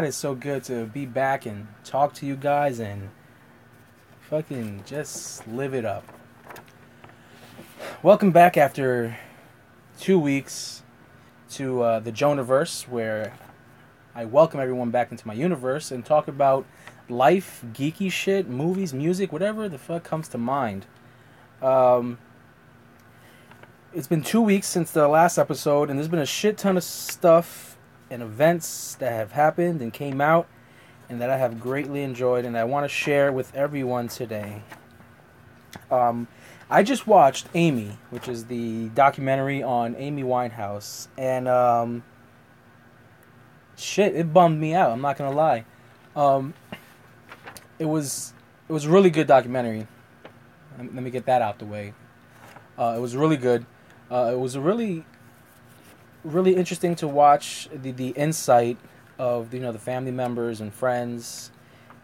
God, it's so good to be back and talk to you guys and fucking just live it up. Welcome back after two weeks to uh, the Jonaverse, where I welcome everyone back into my universe and talk about life, geeky shit, movies, music, whatever the fuck comes to mind. Um, it's been two weeks since the last episode, and there's been a shit ton of stuff and events that have happened and came out, and that I have greatly enjoyed, and I want to share with everyone today. Um, I just watched Amy, which is the documentary on Amy Winehouse, and um, shit, it bummed me out. I'm not gonna lie. Um, it was it was a really good documentary. Let me get that out the way. Uh, it was really good. Uh, it was a really really interesting to watch the the insight of you know the family members and friends,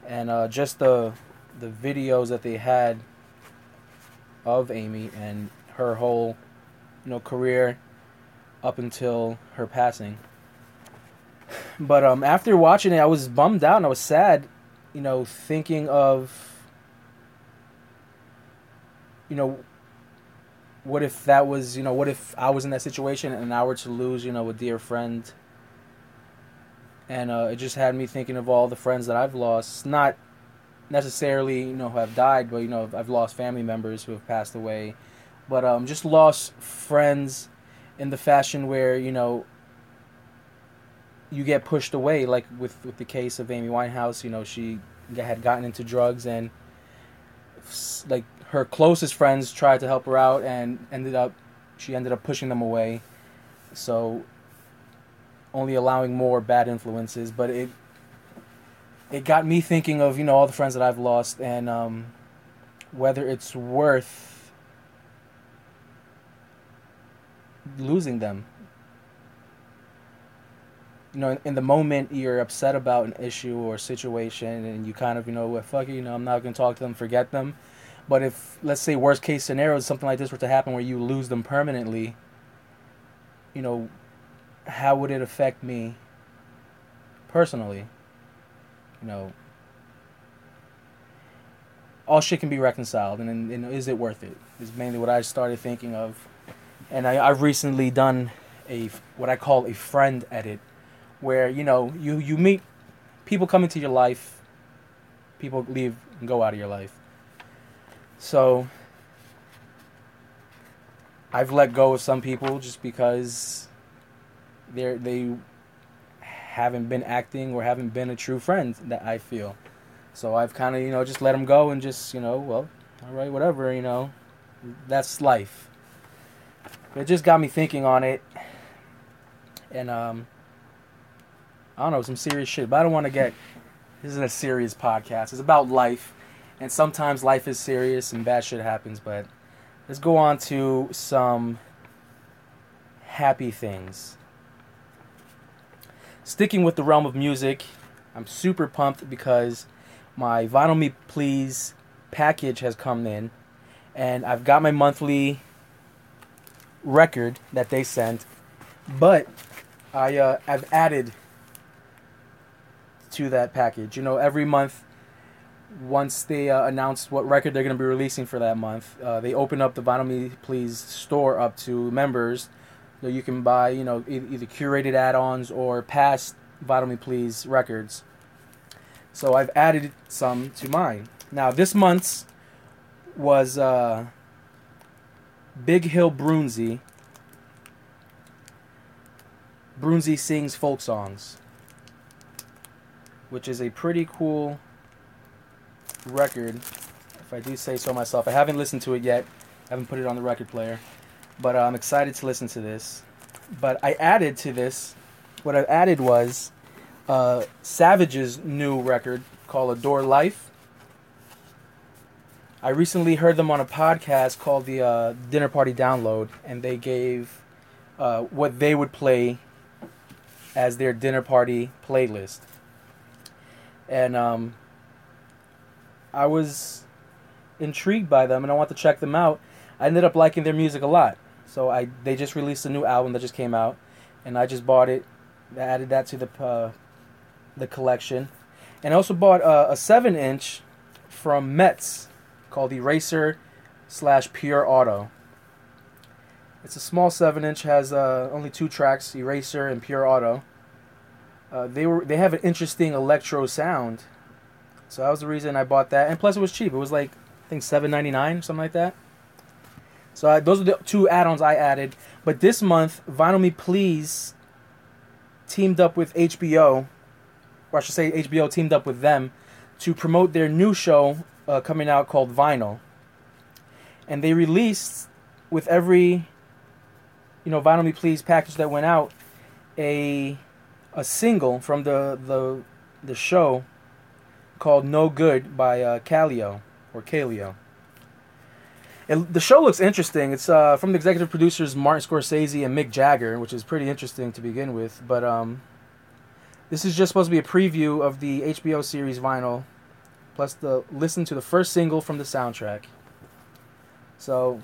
and uh, just the the videos that they had of Amy and her whole you know career up until her passing. But um, after watching it, I was bummed out and I was sad, you know, thinking of you know what if that was you know what if i was in that situation and i were to lose you know a dear friend? And uh, it just had me thinking of all the friends that i've lost. Not necessarily you know who have died but you know i've lost family members who have passed away. But um, just lost friends in the fashion where you know you get pushed away like with with the case of amy winehouse you know she had gotten into drugs and like her closest friends tried to help her out and ended up she ended up pushing them away so only allowing more bad influences but it it got me thinking of you know all the friends that I've lost and um, whether it's worth losing them you know, in, in, the moment you're upset about an issue or situation, and you kind of, you know, well, fuck it, you know, I'm not gonna talk to them, forget them. But if, let's say, worst case scenario, something like this were to happen where you lose them permanently, you know, how would it affect me personally? You know, all shit can be reconciled, and, and is it worth it? Is mainly what I started thinking of, and I, I've recently done a what I call a friend edit, where you know you you meet people come into your life, people leave and go out of your life, so I've let go of some people just because they're they haven't been acting or haven't been a true friend that I feel. So I've kind of you know just let them go and just you know well all right whatever you know that's life. It just got me thinking on it, and um I don't know some serious shit. But I don't want to get this is a serious podcast. It's about life and sometimes life is serious and bad shit happens, but let's go on to some happy things. Sticking with the realm of music, I'm super pumped because my Vinyl Me Please package has come in, and I've got my monthly record that they sent, but I uh, I've added to that package. You know, every month once they uh, announce what record they're going to be releasing for that month, uh, they open up the Vinyl Me Please store up to members. So you can buy, you know, e- either curated add-ons or past Vinyl Me Please records. So I've added some to mine. Now this month's was uh, Big Bill Broonzy. Broonzy sings folk songs, which is a pretty cool record, if I do say so myself. I haven't listened to it yet. I haven't put it on the record player, but uh, I'm excited to listen to this. But I added to this. What I added was uh, Savages new record called Adore Life. I recently heard them on a podcast called the uh, Dinner Party Download, and they gave uh, what they would play as their dinner party playlist. And um, I was intrigued by them and I want to check them out. I ended up liking their music a lot. So I they just released a new album that just came out, and I just bought it. I Added that to the uh, the collection, and I also bought uh, a seven inch from Metz called Eraser slash Pure Auto. It's a small seven inch, has uh, only two tracks, Eraser and Pure Auto. Uh, they were they have an interesting electro sound, so that was the reason I bought that. And plus, it was cheap. It was like I think seven ninety nine, something like that. So I, those are the two add-ons I added. But this month, Vinyl Me Please teamed up with HBO, or I should say HBO teamed up with them to promote their new show uh, coming out called Vinyl. And they released with every, you know, Vinyl Me Please package that went out, a a single from the the the show called No Good by uh, Kaleo or Kaleo. It, the show looks interesting. It's uh, from the executive producers Martin Scorsese and Mick Jagger, which is pretty interesting to begin with. But um, this is just supposed to be a preview of the HBO series Vinyl, plus the listen to the first single from the soundtrack. So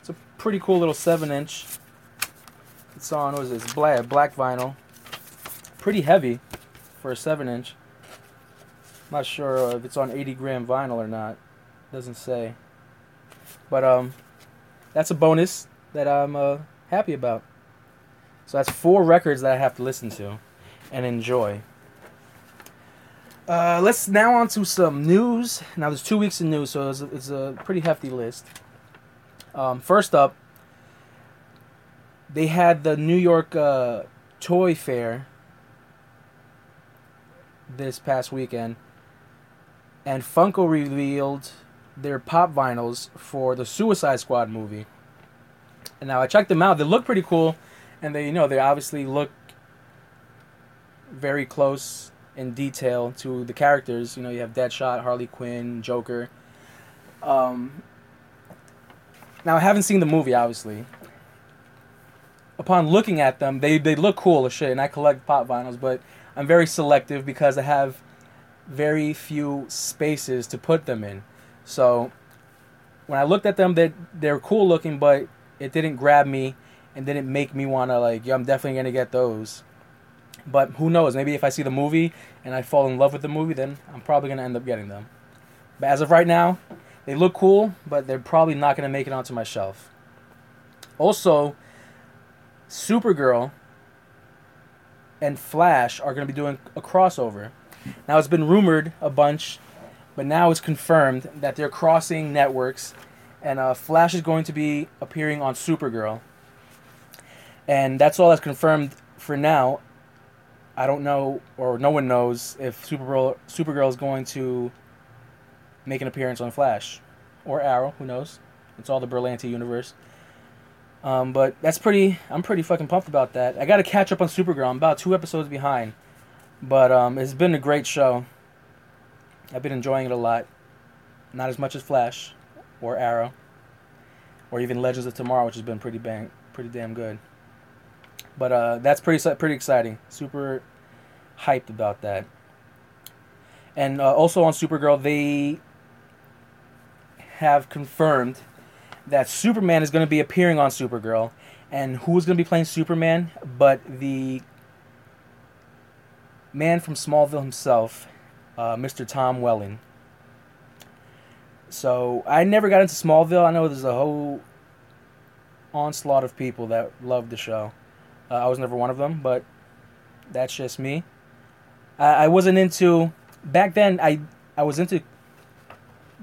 it's a pretty cool little seven-inch. It's on what is this? Black black vinyl. Pretty heavy for a seven-inch. Not sure if it's on 80 gram vinyl or not. Doesn't say. But um, that's a bonus that I'm uh, happy about. So that's four records that I have to listen to and enjoy. Uh, let's now on to some news. Now there's two weeks of news, so it's a, it's a pretty hefty list. Um, first up, they had the New York uh, Toy Fair this past weekend, and Funko revealed their pop vinyls for the Suicide Squad movie. And now I checked them out. They look pretty cool, and they you know they obviously look very close in detail to the characters. You know, you have Deadshot, Harley Quinn, Joker. Um, now I haven't seen the movie, obviously. Upon looking at them, they they look cool as shit, and I collect pop vinyls, but I'm very selective because I have very few spaces to put them in. So when I looked at them, they they're cool looking, but it didn't grab me and didn't make me wanna like, yeah, I'm definitely gonna get those. But who knows? Maybe if I see the movie and I fall in love with the movie, then I'm probably gonna end up getting them. But as of right now, they look cool, but they're probably not gonna make it onto my shelf. Also, Supergirl and Flash are gonna be doing a crossover. Now it's been rumored a bunch but now it's confirmed that they're crossing networks, and uh, Flash is going to be appearing on Supergirl. And that's all that's confirmed for now. I don't know, or no one knows, if Supergirl Supergirl is going to make an appearance on Flash or Arrow. Who knows? It's all the Berlanti universe. Um, but that's pretty. I'm pretty fucking pumped about that. I got to catch up on Supergirl. I'm about two episodes behind, but um, it's been a great show. I've been enjoying it a lot. Not as much as Flash or Arrow or even Legends of Tomorrow, which has been pretty bang, pretty damn good. But uh, that's pretty pretty exciting. Super hyped about that. And uh, also on Supergirl, they have confirmed that Superman is going to be appearing on Supergirl, and who's going to be playing Superman? But the man from Smallville himself, uh, Mr. Tom Welling. So I never got into Smallville. I know there's a whole onslaught of people that love the show. Uh, I was never one of them, but that's just me. I, I wasn't into back then. I I was into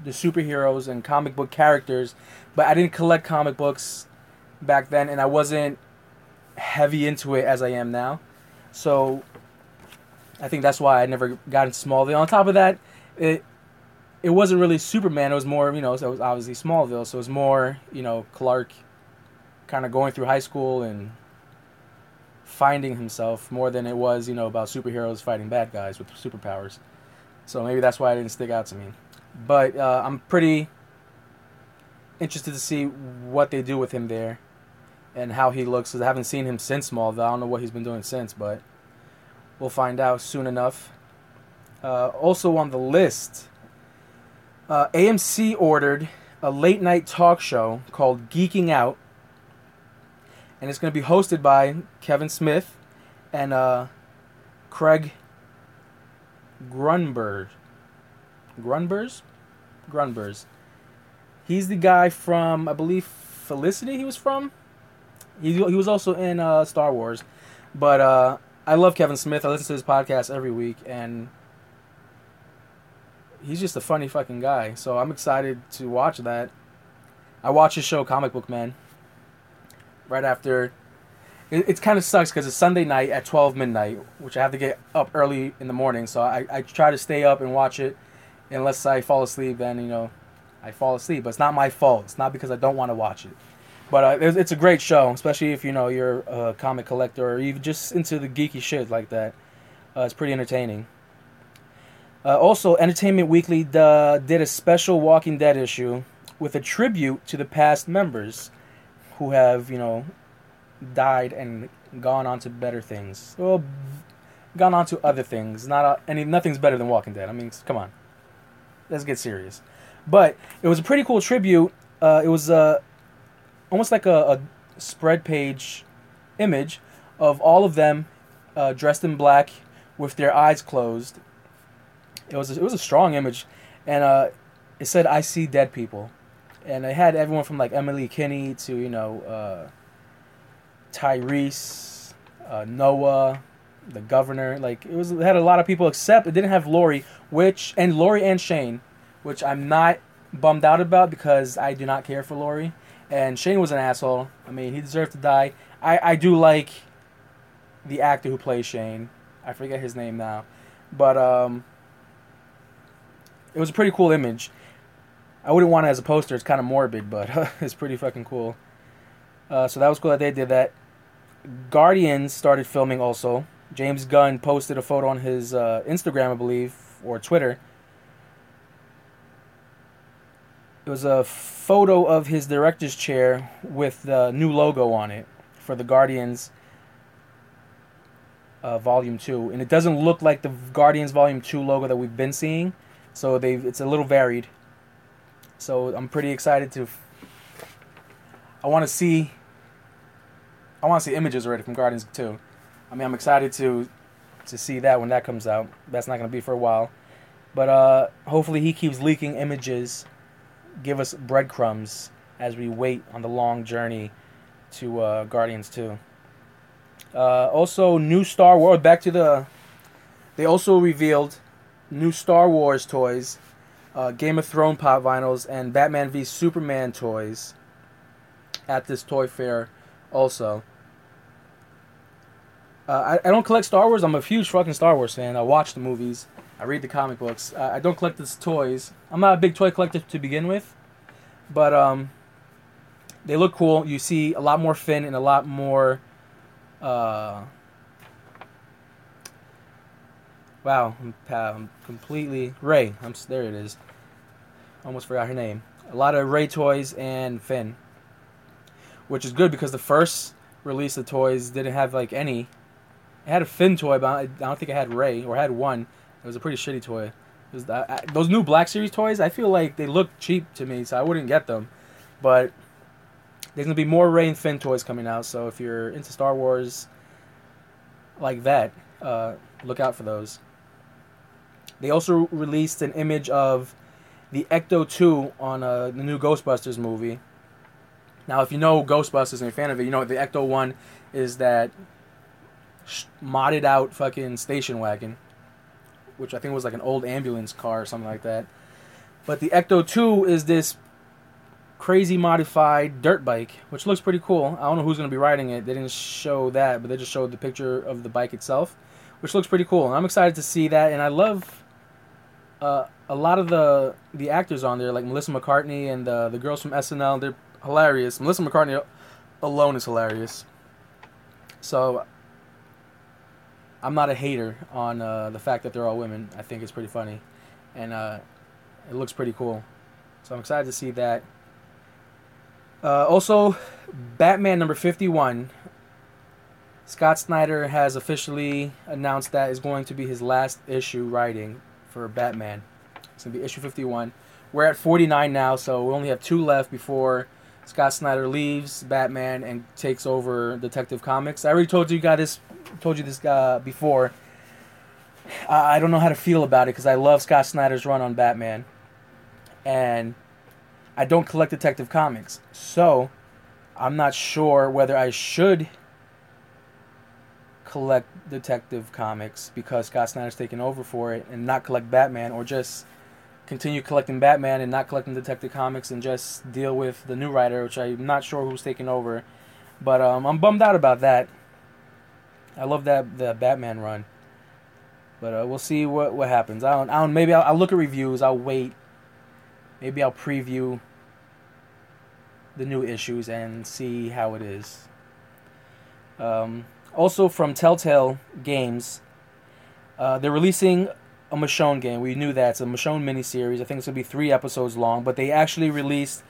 the superheroes and comic book characters, but I didn't collect comic books back then, and I wasn't heavy into it as I am now. So I think that's why I never got into Smallville. On top of that, it it wasn't really Superman. It was more, you know, it was obviously Smallville. So it was more, you know, Clark kind of going through high school and finding himself more than it was, you know, about superheroes fighting bad guys with superpowers. So maybe that's why it didn't stick out to me. But uh, I'm pretty interested to see what they do with him there and how he looks. Cause I haven't seen him since Smallville. I don't know what he's been doing since, but We'll find out soon enough. Uh, also on the list, uh, AMC ordered a late night talk show called Geeking Out and it's going to be hosted by Kevin Smith and uh, Craig Grunberg. Grunbers? Grunbers. He's the guy from, I believe, Felicity. He was from. He he was also in uh, Star Wars, but uh, I love Kevin Smith. I listen to his podcast every week, and he's just a funny fucking guy. So I'm excited to watch that. I watch his show Comic Book Man right after. It, it kind of sucks because it's Sunday night at 12 midnight, which I have to get up early in the morning. So I, I try to stay up and watch it. Unless I fall asleep, then, you know, I fall asleep. But it's not my fault. It's not because I don't want to watch it. But uh, it's, it's a great show, especially if, you know, you're a comic collector or even just into the geeky shit like that. Uh, it's pretty entertaining. Uh, also, Entertainment Weekly uh, did a special Walking Dead issue with a tribute to the past members who have, you know, died and gone on to better things. Well, gone on to other things. Not uh, any nothing's better than Walking Dead. I mean, come on, let's get serious. But it was a pretty cool tribute. Uh, it was uh, almost like a, a, spread page image of all of them uh, dressed in black with their eyes closed it was a, it was a strong image, and uh, it said "I see dead people," and it had everyone from like Emily Kinney to you know uh, Tyrese, uh, Noah, the governor. Like it was it had a lot of people, except it didn't have Lori, which and Lori and Shane, which I'm not bummed out about because I do not care for Lori. And Shane was an asshole. I mean, he deserved to die. I, I do like the actor who plays Shane. I forget his name now. But um, it was a pretty cool image. I wouldn't want it as a poster. It's kind of morbid, but it's pretty fucking cool. Uh, so that was cool that they did that. Guardians started filming also. James Gunn posted a photo on his uh, Instagram, I believe, or Twitter. It was a photo of his director's chair with the new logo on it for the Guardians uh, Volume 2. And it doesn't look like the Guardians Volume 2 logo that we've been seeing. So they it's a little varied. So I'm pretty excited to. I want to see. I want to see images already from Guardians 2. I mean, I'm excited to to see that when that comes out. That's not going to be for a while. But uh, hopefully he keeps leaking images, give us breadcrumbs as we wait on the long journey to uh, Guardians 2. Uh, also, new Star Wars. Back to the. They also revealed new Star Wars toys, uh, Game of Thrones pop vinyls, and Batman v Superman toys at this toy fair also. Uh, I, I don't collect Star Wars. I'm a huge fucking Star Wars fan. I watch the movies. I read the comic books. Uh, I don't collect these toys. I'm not a big toy collector to begin with, but um, they look cool. You see a lot more Finn and a lot more uh, Wow, I'm, I'm completely Rey. I'm there. It is. Almost forgot her name. A lot of Rey toys and Finn, which is good because the first release of toys didn't have like any. It had a Finn toy, but I don't think I had Rey or had one. It was a pretty shitty toy. Was, I, those new Black Series toys, I feel like they look cheap to me, so I wouldn't get them. But there's gonna be more Rey and Finn toys coming out, so if you're into Star Wars like that, uh, look out for those. They also released an image of the Ecto 2 on uh, the new Ghostbusters movie. Now, if you know Ghostbusters and you're a fan of it, you know the Ecto 1 is that modded out fucking station wagon, which I think was like an old ambulance car or something like that. But the Ecto 2 is this crazy modified dirt bike, which looks pretty cool. I don't know who's going to be riding it. They didn't show that, but they just showed the picture of the bike itself, which looks pretty cool. And I'm excited to see that. And I love uh, a lot of the the actors on there, like Melissa McCarthy and the the girls from SNL, they're hilarious. Melissa McCarthy alone is hilarious. So I'm not a hater on uh, the fact that they're all women. I think it's pretty funny, and uh, it looks pretty cool. So I'm excited to see that. Uh, also, Batman number 51. Scott Snyder has officially announced that is going to be his last issue writing for Batman. It's gonna be issue 51. We're at 49 now, so we only have two left before Scott Snyder leaves Batman and takes over Detective Comics. I already told you guys this, told you this uh, before. I, I don't know how to feel about it because I love Scott Snyder's run on Batman, and I don't collect Detective Comics, so I'm not sure whether I should collect Detective Comics because Scott Snyder's taken over for it and not collect Batman, or just continue collecting Batman and not collecting Detective Comics and just deal with the new writer, which I'm not sure who's taking over. But um, I'm bummed out about that. I love that the Batman run, but uh, we'll see what what happens. I don't. I don't. Maybe I'll, I'll look at reviews. I'll wait. Maybe I'll preview the new issues and see how it is. Um, also from Telltale Games, uh, they're releasing a Michonne game. We knew that it's a Michonne miniseries. I think it's gonna be three episodes long, but they actually released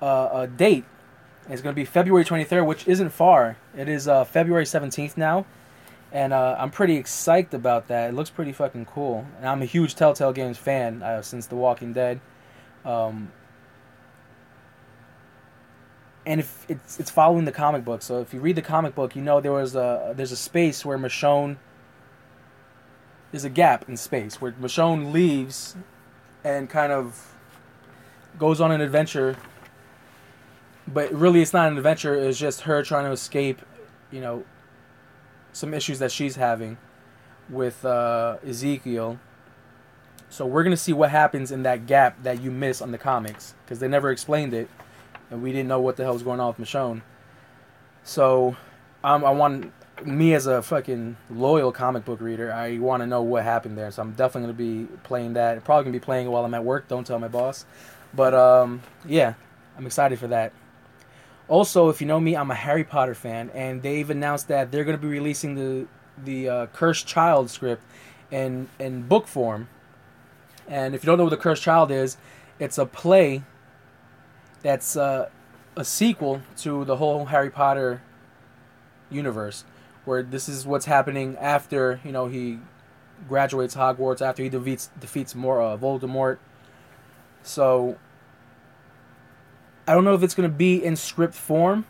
uh, a date. It's gonna be February 23rd, which isn't far. It is uh, February 17th now, and uh, I'm pretty excited about that. It looks pretty fucking cool. And I'm a huge Telltale Games fan uh, since The Walking Dead. Um, and if it's it's following the comic book, so if you read the comic book, you know there was a there's a space where Michonne there's a gap in space where Michonne leaves and kind of goes on an adventure. But really, it's not an adventure. It's just her trying to escape, you know, some issues that she's having with uh, Ezekiel. So we're gonna see what happens in that gap that you miss on the comics because they never explained it, and we didn't know what the hell was going on with Michonne. So um, I want me as a fucking loyal comic book reader, I want to know what happened there. So I'm definitely gonna be playing that. Probably gonna be playing while I'm at work. Don't tell my boss. But um, yeah, I'm excited for that. Also, if you know me, I'm a Harry Potter fan, and they've announced that they're gonna be releasing the the uh, Cursed Child script in in book form. And if you don't know what the Cursed Child is, it's a play that's uh, a sequel to the whole Harry Potter universe where this is what's happening after you know he graduates Hogwarts after he defeats defeats more uh, Voldemort. So I don't know if it's gonna be in script form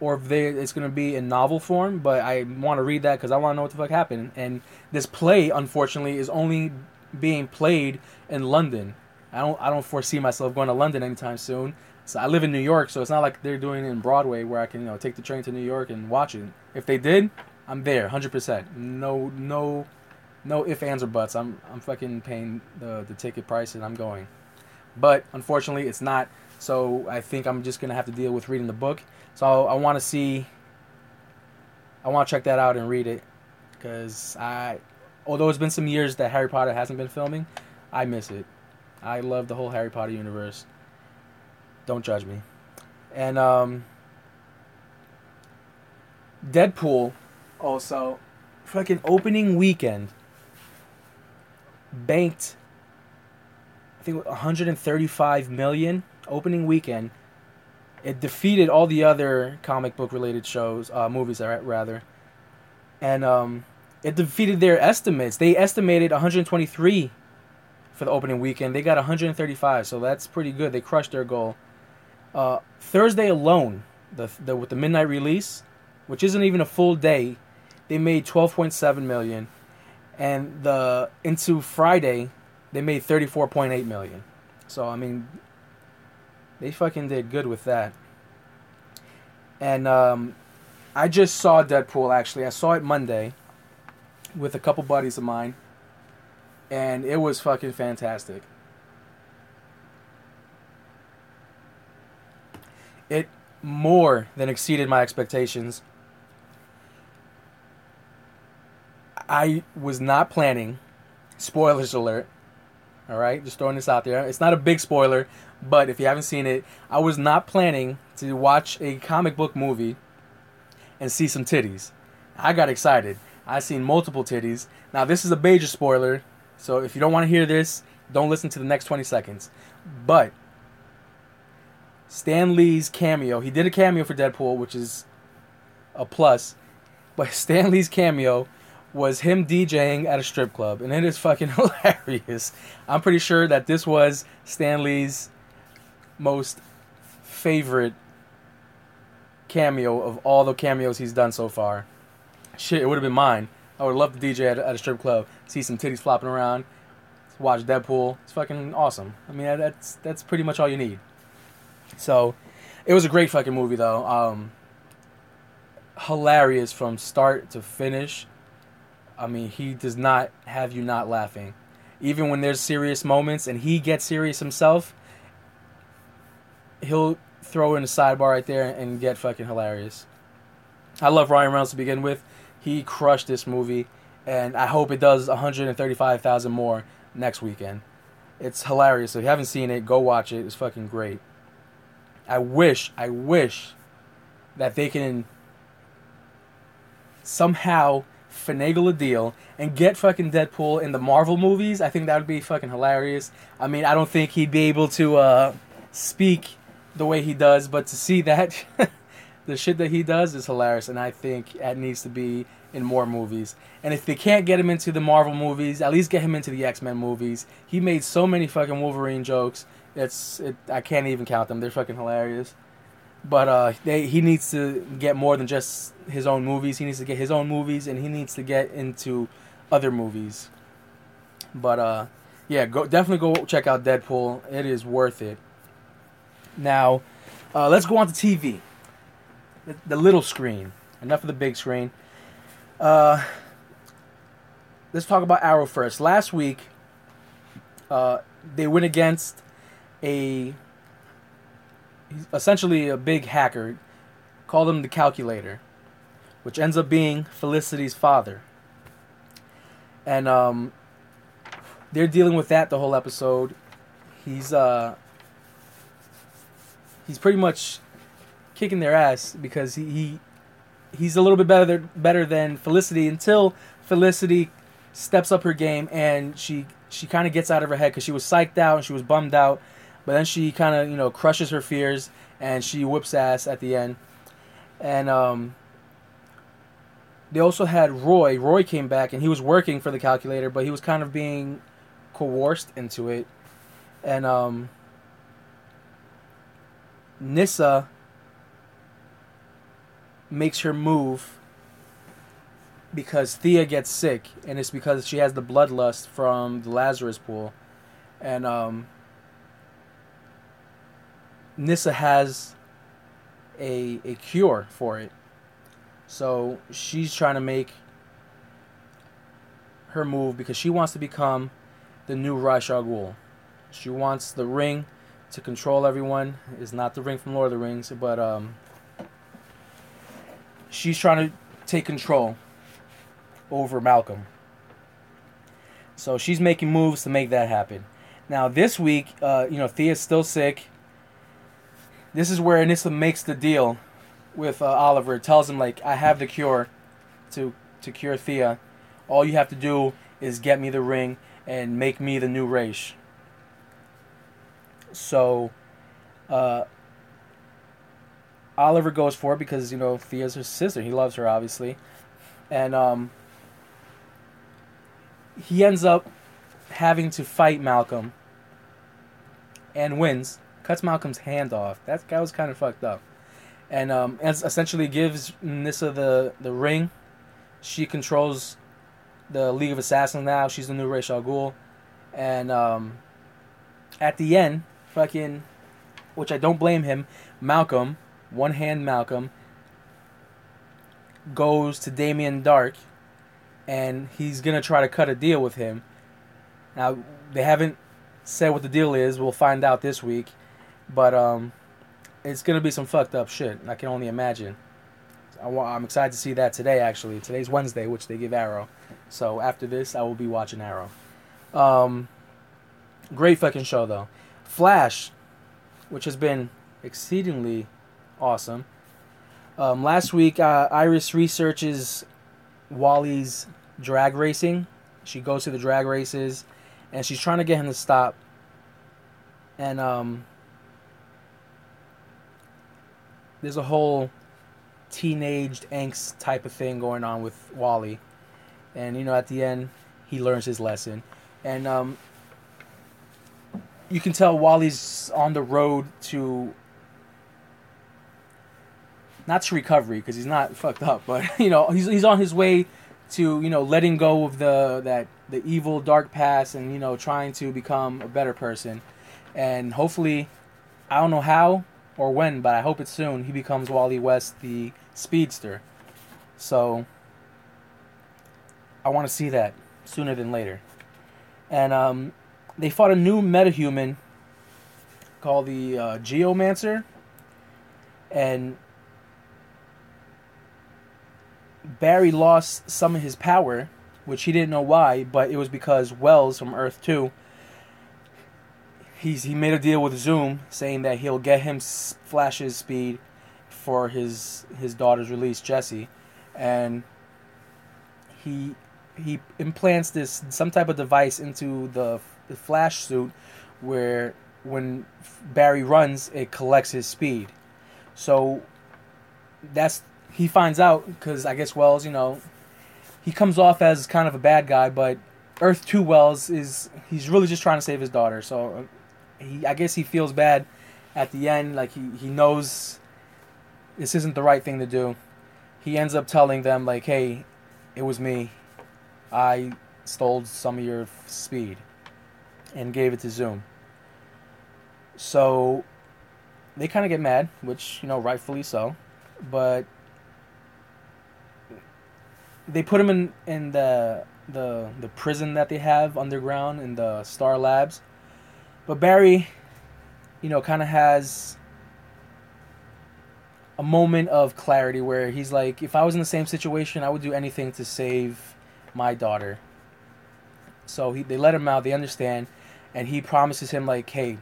or if they, it's gonna be in novel form, but I want to read that because I want to know what the fuck happened. And this play, unfortunately, is only being played in London. I don't I don't foresee myself going to London anytime soon. So I live in New York, so it's not like they're doing it in Broadway where I can you know take the train to New York and watch it. If they did, I'm there, hundred percent. No, no, no if ands or buts. I'm I'm fucking paying the the ticket price and I'm going. But unfortunately, it's not. So I think I'm just gonna have to deal with reading the book. So I want to see. I want to check that out and read it, because I, although it's been some years that Harry Potter hasn't been filming, I miss it. I love the whole Harry Potter universe. Don't judge me. And um, Deadpool also fucking opening weekend banked I think 135 million opening weekend. It defeated all the other comic book related shows, uh, movies rather, and um, it defeated their estimates. They estimated 123 for the opening weekend. They got 135, so that's pretty good. They crushed their goal. Uh, Thursday alone, the, the with the midnight release, which isn't even a full day, they made 12.7 million, and the into Friday, they made 34.8 million. So I mean, they fucking did good with that. And um, I just saw Deadpool actually. I saw it Monday with a couple buddies of mine, and it was fucking fantastic. It more than exceeded my expectations. I was not planning. Spoilers alert. All right, just throwing this out there. It's not a big spoiler, but if you haven't seen it, I was not planning to watch a comic book movie and see some titties. I got excited. I seen multiple titties. Now this is a major spoiler, so if you don't want to hear this, don't listen to the next 20 seconds. But Stan Lee's cameo, he did a cameo for Deadpool, which is a plus. But Stan Lee's cameo was him DJing at a strip club, and it is fucking hilarious. I'm pretty sure that this was Stan Lee's most favorite cameo of all the cameos he's done so far. Shit, it would have been mine. I would love to DJ at, at a strip club, see some titties flopping around, watch Deadpool. It's fucking awesome. I mean, that's that's pretty much all you need. So, it was a great fucking movie though. Um, hilarious from start to finish. I mean, he does not have you not laughing. Even when there's serious moments and he gets serious himself, he'll throw in a sidebar right there and get fucking hilarious. I love Ryan Reynolds to begin with. He crushed this movie, and I hope it does 135,000 more next weekend. It's hilarious. If you haven't seen it, go watch it. It's fucking great. I wish, I wish that they can somehow finagle a deal and get fucking Deadpool in the Marvel movies. I think that would be fucking hilarious. I mean, I don't think he'd be able to uh, speak the way he does, but to see that the shit that he does is hilarious, and I think that needs to be in more movies. And if they can't get him into the Marvel movies, at least get him into the X Men movies. He made so many fucking Wolverine jokes. It's it, I can't even count them. They're fucking hilarious. But uh, they, he needs to get more than just his own movies. He needs to get his own movies, and he needs to get into other movies. But uh, yeah, go definitely go check out Deadpool. It is worth it. Now, uh, let's go on to TV. The, the, little screen. Enough of the big screen. Uh, let's talk about Arrow first. Last week, uh, they went against a essentially a big hacker. Called him the Calculator, which ends up being Felicity's father. And um, they're dealing with that the whole episode. He's uh, he's pretty much kicking their ass because he, he he's a little bit better better than Felicity until Felicity steps up her game and she she kind of gets out of her head because she was psyched out and she was bummed out, but then she kind of you know crushes her fears and she whips ass at the end, and um. They also had Roy. Roy came back and he was working for the calculator, but he was kind of being coerced into it, and um, Nyssa makes her move because Thea gets sick, and it's because she has the bloodlust from the Lazarus pool, and um, Nyssa has a a cure for it. So she's trying to make her move because she wants to become the new Ra's Ghul. She wants the ring to control everyone. Is not the ring from Lord of the Rings, but um, she's trying to take control over Malcolm. So she's making moves to make that happen. Now this week, uh, you know, Thea's still sick. This is where Anissa makes the deal with uh, Oliver. Tells him like, I have the cure to to cure Thea. All you have to do is get me the ring and make me the new Ra's. So, uh, Oliver goes for it because you know Thea's her sister. He loves her obviously, and um, he ends up having to fight Malcolm and wins. Cuts Malcolm's hand off. That guy was kind of fucked up, and um, essentially gives Nyssa the the ring. She controls the League of Assassins now. She's the new Ra's al Ghul, and um, at the end, fucking, which I don't blame him. Malcolm, one hand Malcolm, goes to Damien Darhk, and he's gonna try to cut a deal with him. Now they haven't said what the deal is. We'll find out this week, but um, it's gonna be some fucked up shit. I can only imagine. I am excited to see that today. Actually, today's Wednesday, which they give Arrow. So after this, I will be watching Arrow. Um, great fucking show though. Flash, which has been exceedingly awesome. Um, last week, uh, Iris researches Wally's drag racing. She goes to the drag races, and she's trying to get him to stop. And um, there's a whole teenaged angst type of thing going on with Wally. And you know, at the end, he learns his lesson. And um, you can tell Wally's on the road to not to recovery because he's not fucked up, but you know he's he's on his way to you know letting go of the that the evil dark past and you know trying to become a better person, and hopefully, I don't know how or when, but I hope it's soon. He becomes Wally West, the speedster. So I want to see that sooner than later. And um, they fought a new metahuman called the uh, Geomancer, and Barry lost some of his power, which he didn't know why, but it was because Wells from Earth Two. He's he made a deal with Zoom, saying that he'll get him Flash's speed for his his daughter's release, Jesse, and he he implants this some type of device into the, the Flash suit, where when Barry runs, it collects his speed. So that's he finds out because I guess Wells, you know, he comes off as kind of a bad guy, but Earth Two Wells is he's really just trying to save his daughter. So he, I guess he feels bad at the end, like he he knows this isn't the right thing to do. He ends up telling them like, "Hey, it was me. I stole some of your speed and gave it to Zoom." So they kind of get mad, which you know, rightfully so, but they put him in in the the the prison that they have underground in the Star Labs. But Barry, you know, kind of has a moment of clarity where he's like, if I was in the same situation, I would do anything to save my daughter. So he, they let him out. They understand, and he promises him like, hey,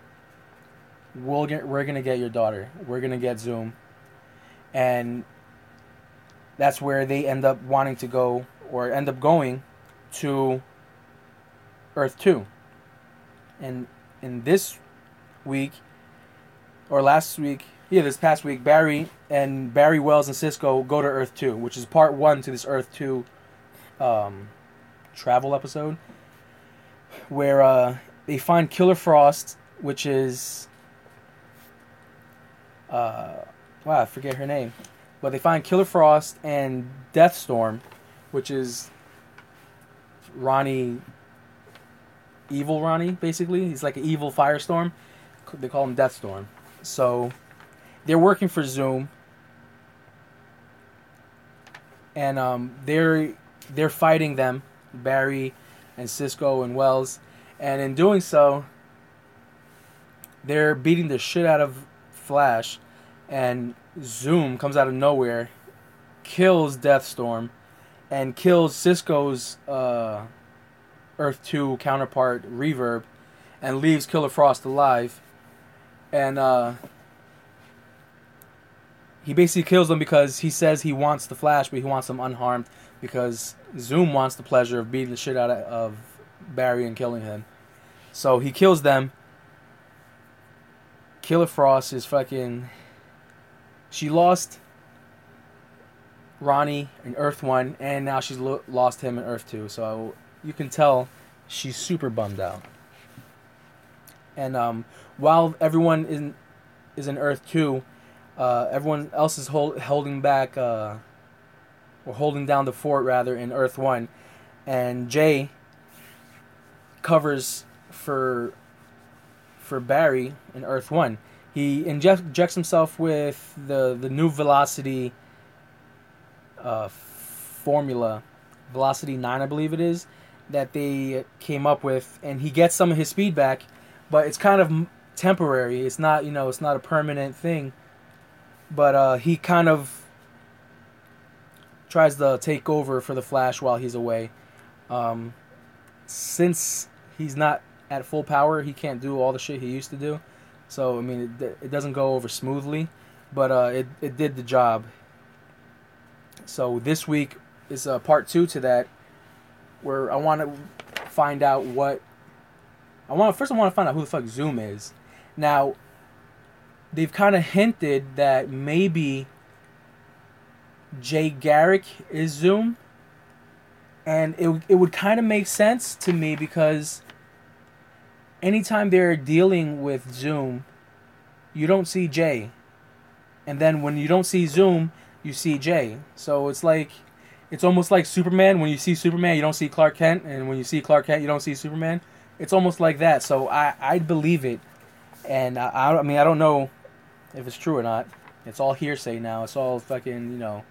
we'll get, we're gonna get your daughter. We're gonna get Zoom, and that's where they end up wanting to go or end up going to Earth 2. And in this week or last week, yeah, this past week, Barry and Barry Wells and Cisco go to Earth 2, which is part 1 to this Earth 2 um, travel episode where uh, they find Killer Frost, which is uh, wow, I forget her name. But they find Killer Frost and Deathstorm, which is Ronnie, evil Ronnie, basically. He's like an evil Firestorm. They call him Deathstorm. So they're working for Zoom, and um, they're they're fighting them, Barry and Cisco and Wells, and in doing so, they're beating the shit out of Flash, and Zoom comes out of nowhere, kills Deathstorm, and kills Cisco's uh, Earth 2 counterpart, Reverb, and leaves Killer Frost alive. And uh, he basically kills them because he says he wants the Flash, but he wants them unharmed because Zoom wants the pleasure of beating the shit out of Barry and killing him. So he kills them. Killer Frost is fucking she lost Ronnie in Earth 1, and now she's lo- lost him in Earth 2. So you can tell she's super bummed out. And um, while everyone in, is in Earth 2, uh, everyone else is hold, holding back, uh, or holding down the fort rather, in Earth 1. And Jay covers for for Barry in Earth 1 he injects himself with the the new velocity uh, formula, velocity nine, I believe it is, that they came up with, and he gets some of his speed back, but it's kind of temporary. It's not you know it's not a permanent thing, but uh, he kind of tries to take over for the Flash while he's away. Um, since he's not at full power, he can't do all the shit he used to do. So I mean, it, it doesn't go over smoothly, but uh, it it did the job. So this week is uh, part two to that, where I want to find out what I want. First, I want to find out who the fuck Zoom is. Now, they've kind of hinted that maybe Jay Garrick is Zoom, and it it would kind of make sense to me because anytime they're dealing with Zoom, you don't see Jay. and then when you don't see Zoom, you see Jay. So it's like it's almost like Superman. When you see Superman, you don't see Clark Kent, and when you see Clark Kent, you don't see Superman. It's almost like that. So I I believe it, and I I mean I don't know if it's true or not. It's all hearsay now. It's all fucking you know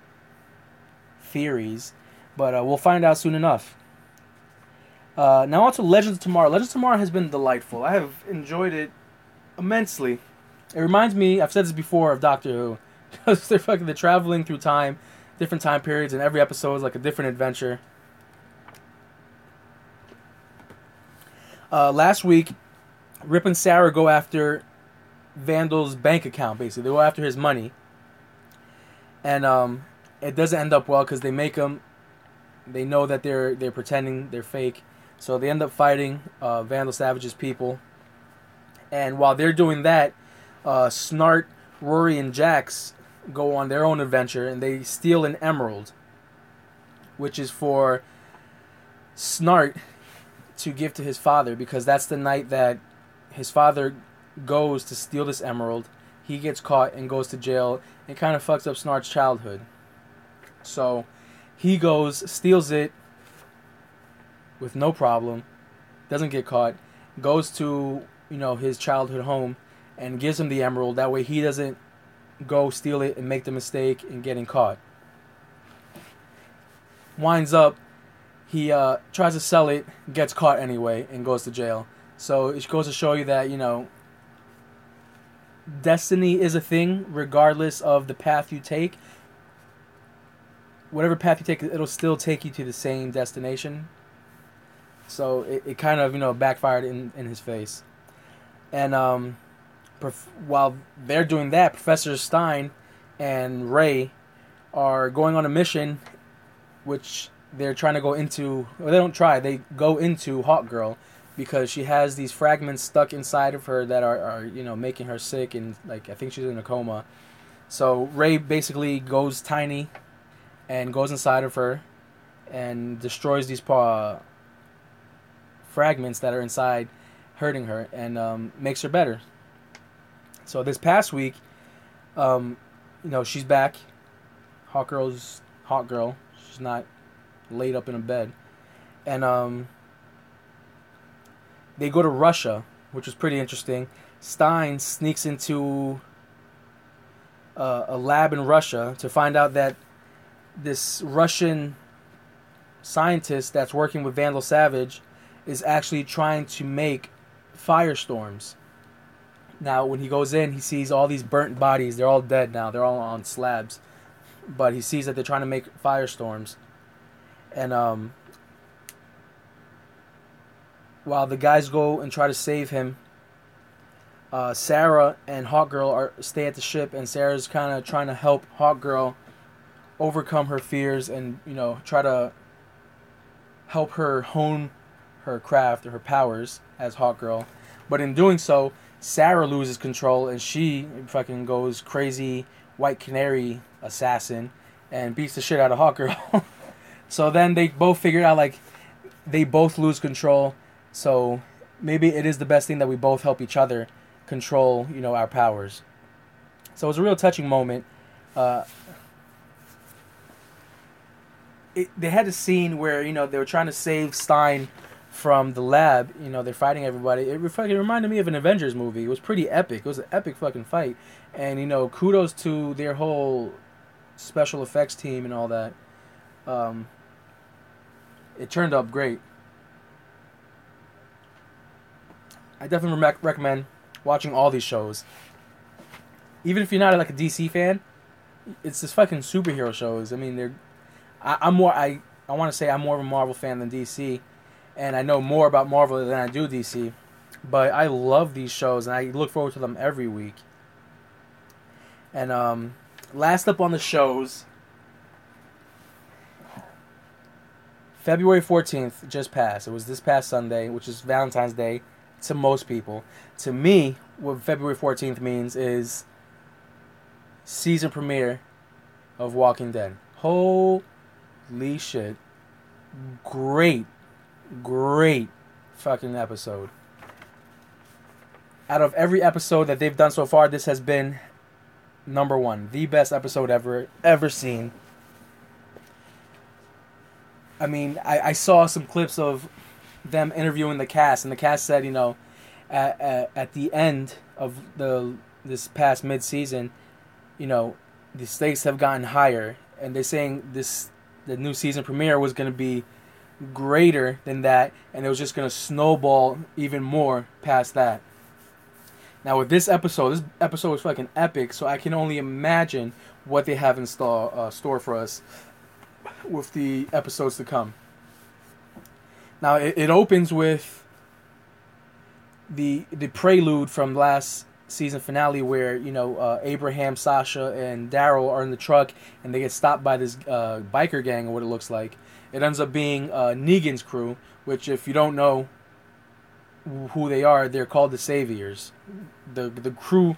theories, but uh, we'll find out soon enough. Uh, now on to Legends of Tomorrow. Legends of Tomorrow has been delightful. I have enjoyed it immensely. It reminds me, I've said this before, of Doctor Who. Because they're fucking they're traveling through time, different time periods, and every episode is like a different adventure. Uh, last week, Rip and Sarah go after Vandal's bank account. Basically, they go after his money, and um, it doesn't end up well because they make him. They know that they're they're pretending they're fake, so they end up fighting uh, Vandal Savage's people. And while they're doing that, uh, Snart, Rory, and Jax go on their own adventure and they steal an emerald, which is for Snart to give to his father because that's the night that his father goes to steal this emerald. He gets caught and goes to jail. It kind of fucks up Snart's childhood. So he goes, steals it with no problem, doesn't get caught, goes to, you know, his childhood home and gives him the emerald. That way he doesn't go steal it and make the mistake in getting caught. Winds up, he uh, tries to sell it, gets caught anyway, and goes to jail. So it goes to show you that, you know, destiny is a thing regardless of the path you take. Whatever path you take, it'll still take you to the same destination. So it, it kind of, you know, backfired in, in his face. And um, prof- while they're doing that, Professor Stein and Ray are going on a mission, which they're trying to go into. Well, they don't try; they go into Hawk Girl because she has these fragments stuck inside of her that are, are you know making her sick and like I think she's in a coma. So Ray basically goes tiny and goes inside of her and destroys these uh, fragments that are inside, hurting her and um, makes her better. So this past week, um, you know, she's back. Hawk Girl's Hawk Girl. She's not laid up in a bed, and um, they go to Russia, which was pretty interesting. Stein sneaks into uh, a lab in Russia to find out that this Russian scientist that's working with Vandal Savage is actually trying to make firestorms now, when he goes in, he sees all these burnt bodies. They're all dead now. They're all on slabs. But he sees that they're trying to make firestorms. And um, while the guys go and try to save him, uh, Sarah and Hawkgirl are stay at the ship, and Sarah's kind of trying to help Hawkgirl overcome her fears and you know try to help her hone her craft or her powers as Hawkgirl. But in doing so, Sarah loses control and she fucking goes crazy white canary assassin and beats the shit out of Hawker. so then they both figure out like they both lose control. So maybe it is the best thing that we both help each other control, you know, our powers. So it was a real touching moment. Uh, it, they had a scene where you know they were trying to save Stein from the lab. You know, they're fighting everybody. It fucking reminded me of an Avengers movie. It was pretty epic. It was an epic fucking fight. And you know, kudos to their whole special effects team and all that. Um, it turned up great. I definitely re- recommend watching all these shows. Even if you're not like a DC fan, it's just fucking superhero shows. I mean, they're. I, I'm more. I I want to say I'm more of a Marvel fan than DC and I know more about Marvel than I do DC. But I love these shows, and I look forward to them every week. And um, last up on the shows, February 14th just passed. It was this past Sunday, which is Valentine's Day to most people. To me, what February 14th means is season premiere of Walking Dead. Holy shit. Great great fucking episode. Out of every episode that they've done so far, this has been number one, the best episode ever ever seen. I mean, I, I saw some clips of them interviewing the cast, and the cast said, you know, at, at, at the end of the this past mid season, you know, the stakes have gotten higher, and they're saying this the new season premiere was going to be greater than that, and it was just going to snowball even more past that. Now with this episode, this episode is fucking epic, so I can only imagine what they have in store uh, store for us with the episodes to come. Now it, it opens with the the prelude from last season finale where you know uh, Abraham, Sasha, and Daryl are in the truck and they get stopped by this uh, biker gang or what it looks like. It ends up being uh, Negan's crew, which if you don't know who they are, they're called the Saviors. The the crew,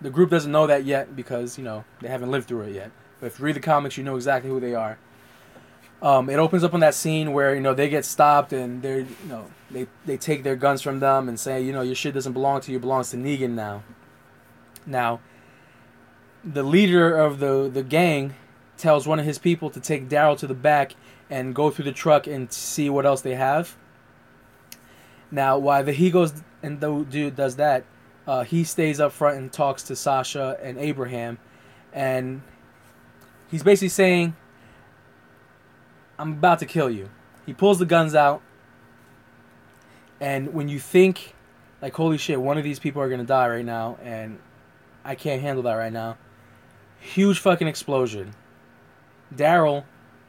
the group doesn't know that yet because you know they haven't lived through it yet. But if you read the comics, you know exactly who they are. Um, it opens up on that scene where you know they get stopped and they're you know they they take their guns from them and say you know your shit doesn't belong to you, it belongs to Negan now. Now, the leader of the the gang tells one of his people to take Daryl to the back and go through the truck and see what else they have. Now, while the he goes and the dude does that, uh, he stays up front and talks to Sasha and Abraham, and he's basically saying, "I'm about to kill you." He pulls the guns out, and when you think, like, "Holy shit, one of these people are gonna die right now," and I can't handle that right now. Huge fucking explosion. Daryl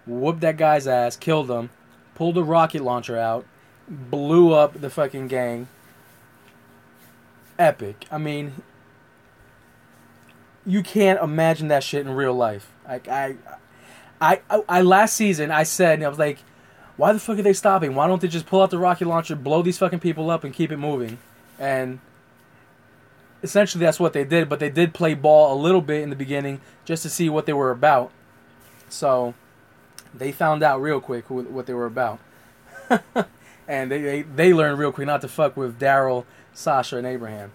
whooped that guy's ass, killed him, pulled a rocket launcher out, blew up the fucking gang. Epic. I mean, you can't imagine that shit in real life. Like I, I, I, I last season I said I was like, why the fuck are they stopping? Why don't they just pull out the rocket launcher, blow these fucking people up, and keep it moving? And essentially that's what they did. But they did play ball a little bit in the beginning just to see what they were about. So they found out real quick who, what they were about. and they, they, they learned real quick not to fuck with Daryl, Sasha, and Abraham.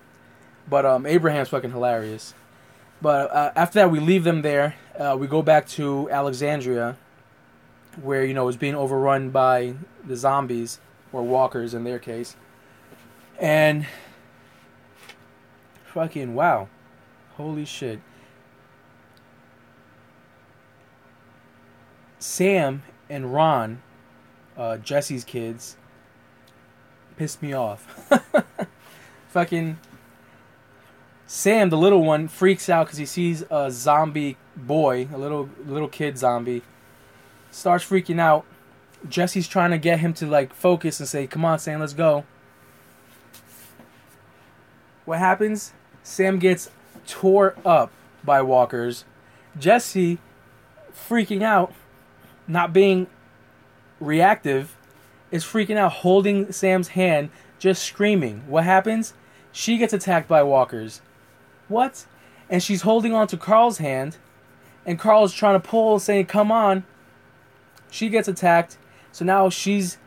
But um, Abraham's fucking hilarious. But uh, after that, we leave them there. Uh, we go back to Alexandria, where you know it's being overrun by the zombies or walkers in their case, and fucking wow, holy shit. Sam and Ron, uh, Jesse's kids, pissed me off. Fucking Sam, the little one, freaks out because he sees a zombie boy, a little little kid zombie, starts freaking out. Jesse's trying to get him to like focus and say, "Come on, Sam, let's go." What happens? Sam gets tore up by walkers. Jesse, freaking out, not being reactive, is freaking out, holding Sam's hand, just screaming. What happens? She gets attacked by walkers. What? And she's holding on to Carl's hand, and Carl's trying to pull, saying, Come on. She gets attacked, so now she's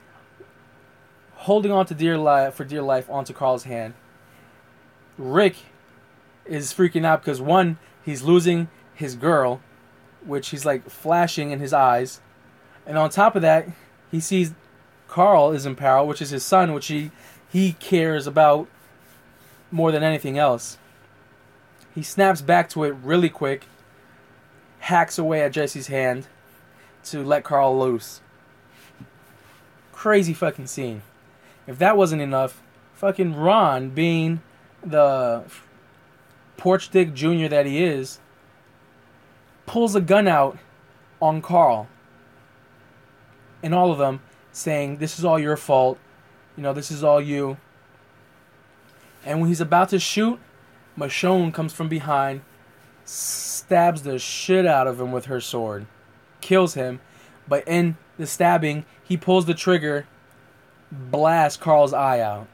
holding on to dear life for dear life onto Carl's hand. Rick is freaking out because one, he's losing his girl, which he's like flashing in his eyes. And on top of that, he sees Carl is in peril, which is his son, which he he cares about more than anything else. He snaps back to it really quick, hacks away at Jesse's hand to let Carl loose. Crazy fucking scene. If that wasn't enough, fucking Ron, being the porch dick junior that he is, pulls a gun out on Carl and all of them saying, This is all your fault. You know, this is all you. And when he's about to shoot, Michonne comes from behind, stabs the shit out of him with her sword, kills him. But in the stabbing, he pulls the trigger, blasts Carl's eye out.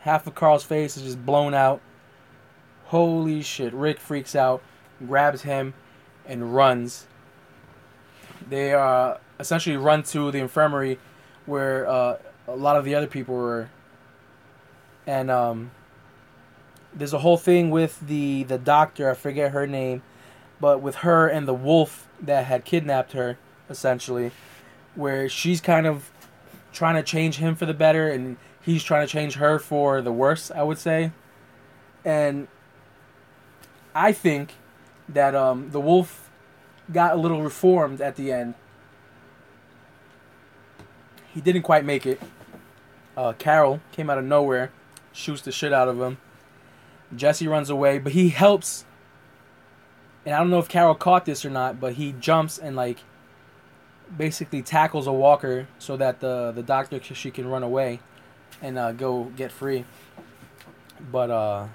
Half of Carl's face is just blown out. Holy shit. Rick freaks out, grabs him, and runs. They uh, essentially run to the infirmary where uh, a lot of the other people were. And um, there's a whole thing with the the doctor. I forget her name, but with her and the wolf that had kidnapped her, essentially, where she's kind of trying to change him for the better, and he's trying to change her for the worse. I would say, and I think that um, the wolf got a little reformed at the end. He didn't quite make it. Uh, Carol came out of nowhere, shoots the shit out of him. Jesse runs away, but he helps. And I don't know if Carol caught this or not, but he jumps and like basically tackles a walker so that the the doctor she can run away and uh, go get free. But uh,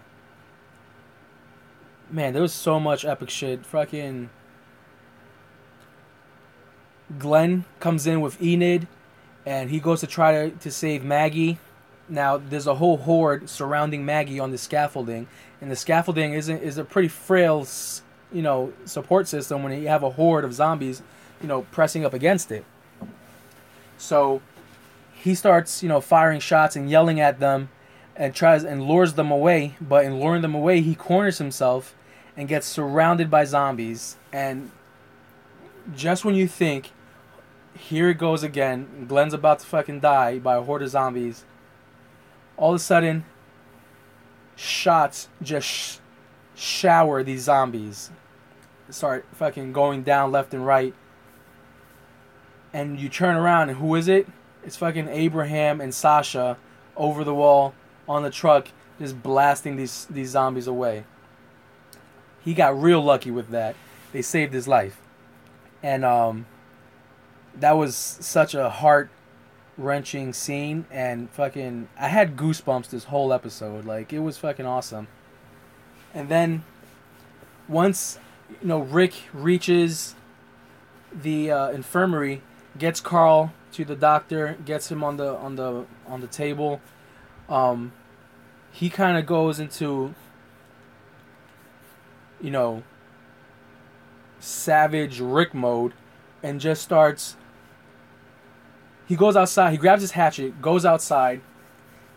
man, there was so much epic shit. Fucking Glenn comes in with Enid, and he goes to try to, to save Maggie. Now there's a whole horde surrounding Maggie on the scaffolding, and the scaffolding is a, is a pretty frail, you know, support system when you have a horde of zombies, you know, pressing up against it. So he starts, you know, firing shots and yelling at them, and tries and lures them away. But in luring them away, he corners himself and gets surrounded by zombies. And just when you think, here it goes again, Glenn's about to fucking die by a horde of zombies, all of a sudden, shots just sh- shower these zombies. Start fucking going down left and right. And you turn around, and who is it? It's fucking Abraham and Sasha over the wall on the truck, just blasting these these zombies away. He got real lucky with that. They saved his life. And um, that was such a heart wrenching scene and fucking I had goosebumps this whole episode. Like it was fucking awesome. And then once you know Rick reaches the uh, infirmary, gets Carl to the doctor, gets him on the on the on the table. Um, he kind of goes into you know, savage Rick mode and just starts. He goes outside, he grabs his hatchet, goes outside,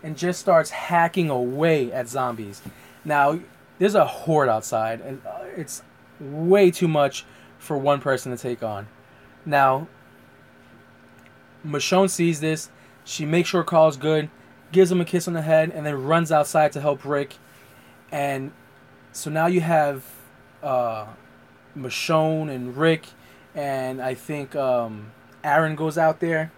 and just starts hacking away at zombies. Now, there's a horde outside, and uh, it's way too much for one person to take on. Now, Michonne sees this. She makes sure Carl's good, gives him a kiss on the head, and then runs outside to help Rick. And so now you have uh, Michonne and Rick, and I think um, Aaron goes out there,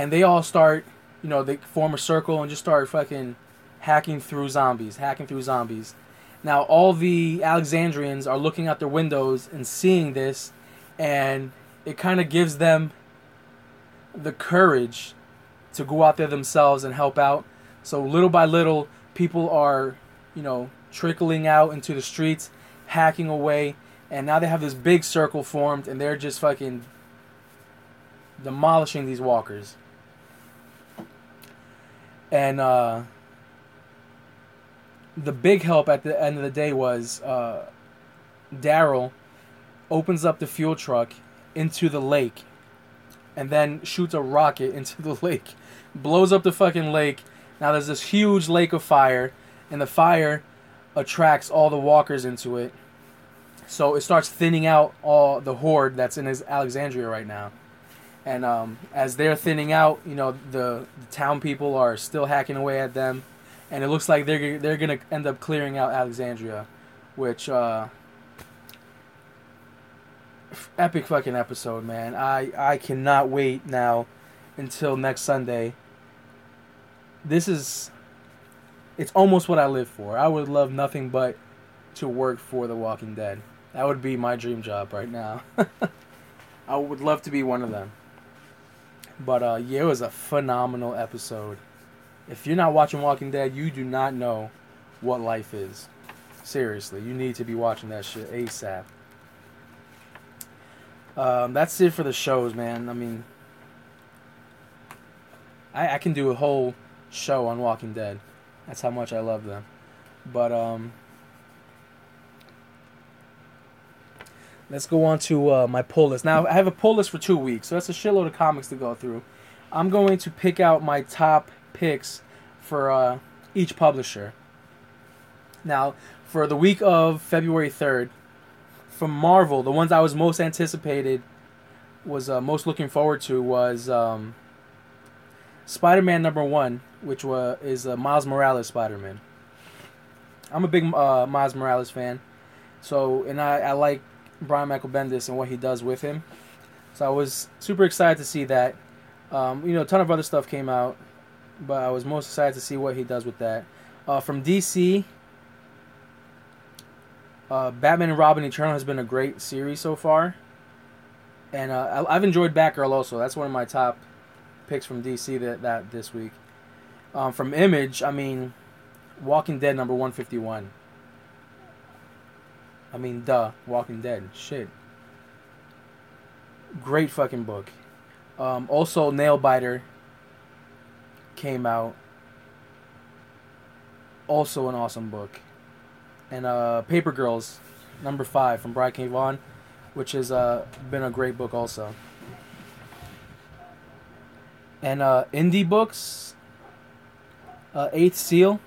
and they all start, you know, they form a circle and just start fucking hacking through zombies, hacking through zombies. Now all the Alexandrians are looking out their windows and seeing this, and it kind of gives them the courage to go out there themselves and help out. So little by little, people are, you know, trickling out into the streets, hacking away, and now they have this big circle formed, and they're just fucking demolishing these walkers. And uh, the big help at the end of the day was uh, Daryl opens up the fuel truck into the lake and then shoots a rocket into the lake, blows up the fucking lake. Now there's this huge lake of fire, and the fire attracts all the walkers into it. So it starts thinning out all the horde that's in his Alexandria right now. And um, as they're thinning out, you know, the, the, town people are still hacking away at them. And it looks like they're, they're to end up clearing out Alexandria, which, uh, epic fucking episode, man. I, I cannot wait now until next Sunday. This is it's almost what I live for. I would love nothing but to work for The Walking Dead. That would be my dream job right now. I would love to be one of them. But uh, yeah, it was a phenomenal episode. If you're not watching Walking Dead, you do not know what life is. Seriously, you need to be watching that shit ASAP. Um, that's it for the shows, man. I mean, I, I can do a whole show on Walking Dead. That's how much I love them. But um, let's go on to uh, my pull list. Now I have a pull list for two weeks, so that's a shitload of comics to go through. I'm going to pick out my top picks for uh, each publisher. Now, for the week of February 3rd, from Marvel, the ones I was most anticipated, was uh, most looking forward to was um, Spider-Man number one, which was is uh, Miles Morales Spider-Man. I'm a big uh, Miles Morales fan, so and I, I like Brian Michael Bendis and what he does with him. So I was super excited to see that. Um, you know, a ton of other stuff came out, but I was most excited to see what he does with that. Uh, from DC, uh, Batman and Robin Eternal has been a great series so far, and uh, I, have enjoyed Batgirl also. That's one of my top picks from DC that that this week. Um, from Image, I mean, Walking Dead number one fifty one. I mean, duh, Walking Dead, shit. Great fucking book. Um, also, Nailbiter came out. Also, an awesome book. And uh, Paper Girls, number five from Brian K. Vaughan, which has uh, been a great book also. And uh, indie books, uh, Eighth Seal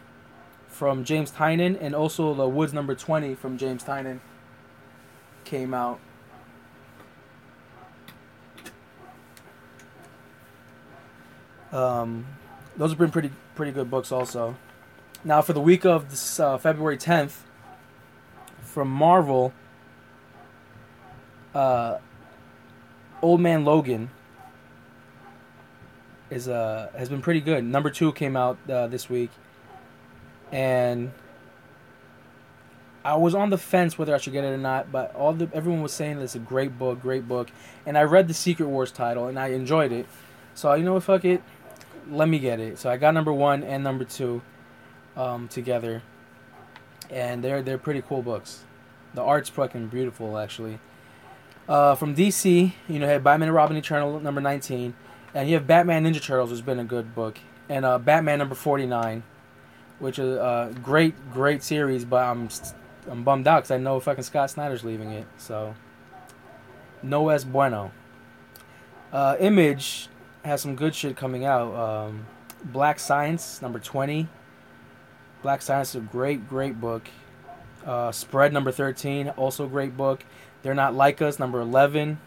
from James Tynion, and also The Woods Number 20 from James Tynion came out. Um, those have been pretty pretty good books also. Now for the week of this, uh, February 10th, from Marvel, uh, Old Man Logan is uh has been pretty good. Number two came out uh, this week, and I was on the fence whether I should get it or not. But all the everyone was saying it's a great book, great book, and I read the Secret Wars title and I enjoyed it. So you know what, fuck it, let me get it. So I got number one and number two um, together, and they're they're pretty cool books. The art's fucking beautiful, actually. Uh, from DC, you know, had Batman and Robin Eternal number nineteen, and you have Batman Ninja Turtles, which has been a good book, and uh, Batman number forty nine, which is a great great series. But I'm I'm bummed out because I know fucking Scott Snyder's leaving it, so no es bueno. Uh, Image has some good shit coming out. Um, Black Science number twenty. Black Science is a great great book. Uh, Spread number thirteen, also great book. They're not like us number eleven.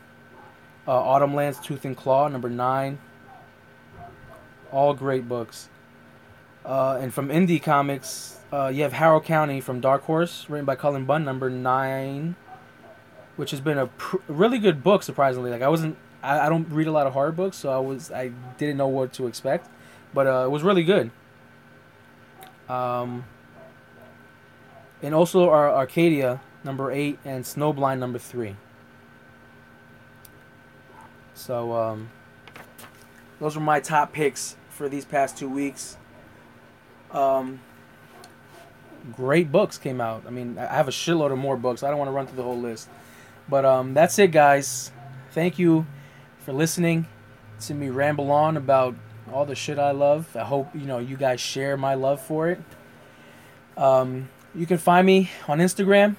Uh, Autumnlands Tooth and Claw number nine. All great books. Uh, and from indie comics, uh, you have Harrow County from Dark Horse, written by Cullen Bunn, number nine, which has been a pr- really good book. Surprisingly, like I wasn't, I, I, don't read a lot of horror books, so I was, I didn't know what to expect, but uh, it was really good. Um, and also our Arcadia number eight and Snowblind number three. So um, those were my top picks for these past two weeks. Um, great books came out. I mean, I have a shitload of more books. I don't want to run through the whole list. But um, that's it, guys. Thank you for listening to me ramble on about all the shit I love. I hope you know you guys share my love for it. Um, you can find me on Instagram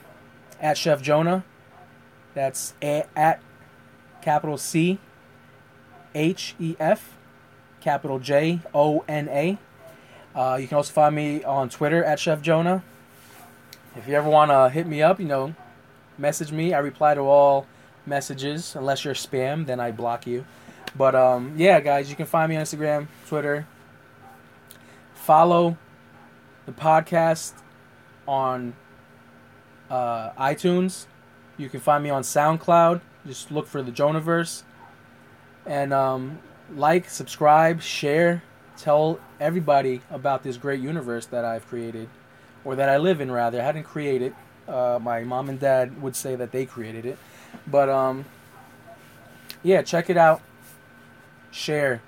at Chef Jonah. That's a, at capital C H E F capital J O N A. Uh, you can also find me on Twitter at Chef Jonah. If you ever want to hit me up, you know, message me. I reply to all messages. Unless you're spam, then I block you. But um, yeah, guys, you can find me on Instagram, Twitter. Follow the podcast on uh, iTunes. You can find me on SoundCloud. Just look for the Jonahverse. And um, like, subscribe, share, tell everybody about this great universe that I've created, or that I live in, rather. I hadn't created. Uh, my mom and dad would say that they created it, but um, yeah, check it out. Share.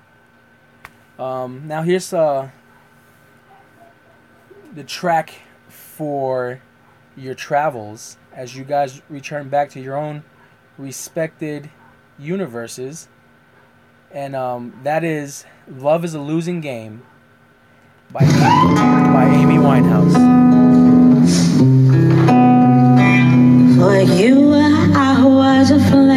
Um, now here's uh, the track for your travels as you guys return back to your own respected universes. And um, that is Love is a Losing Game by, by Amy Winehouse. For you, I was a flame.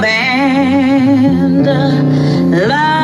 Band. Love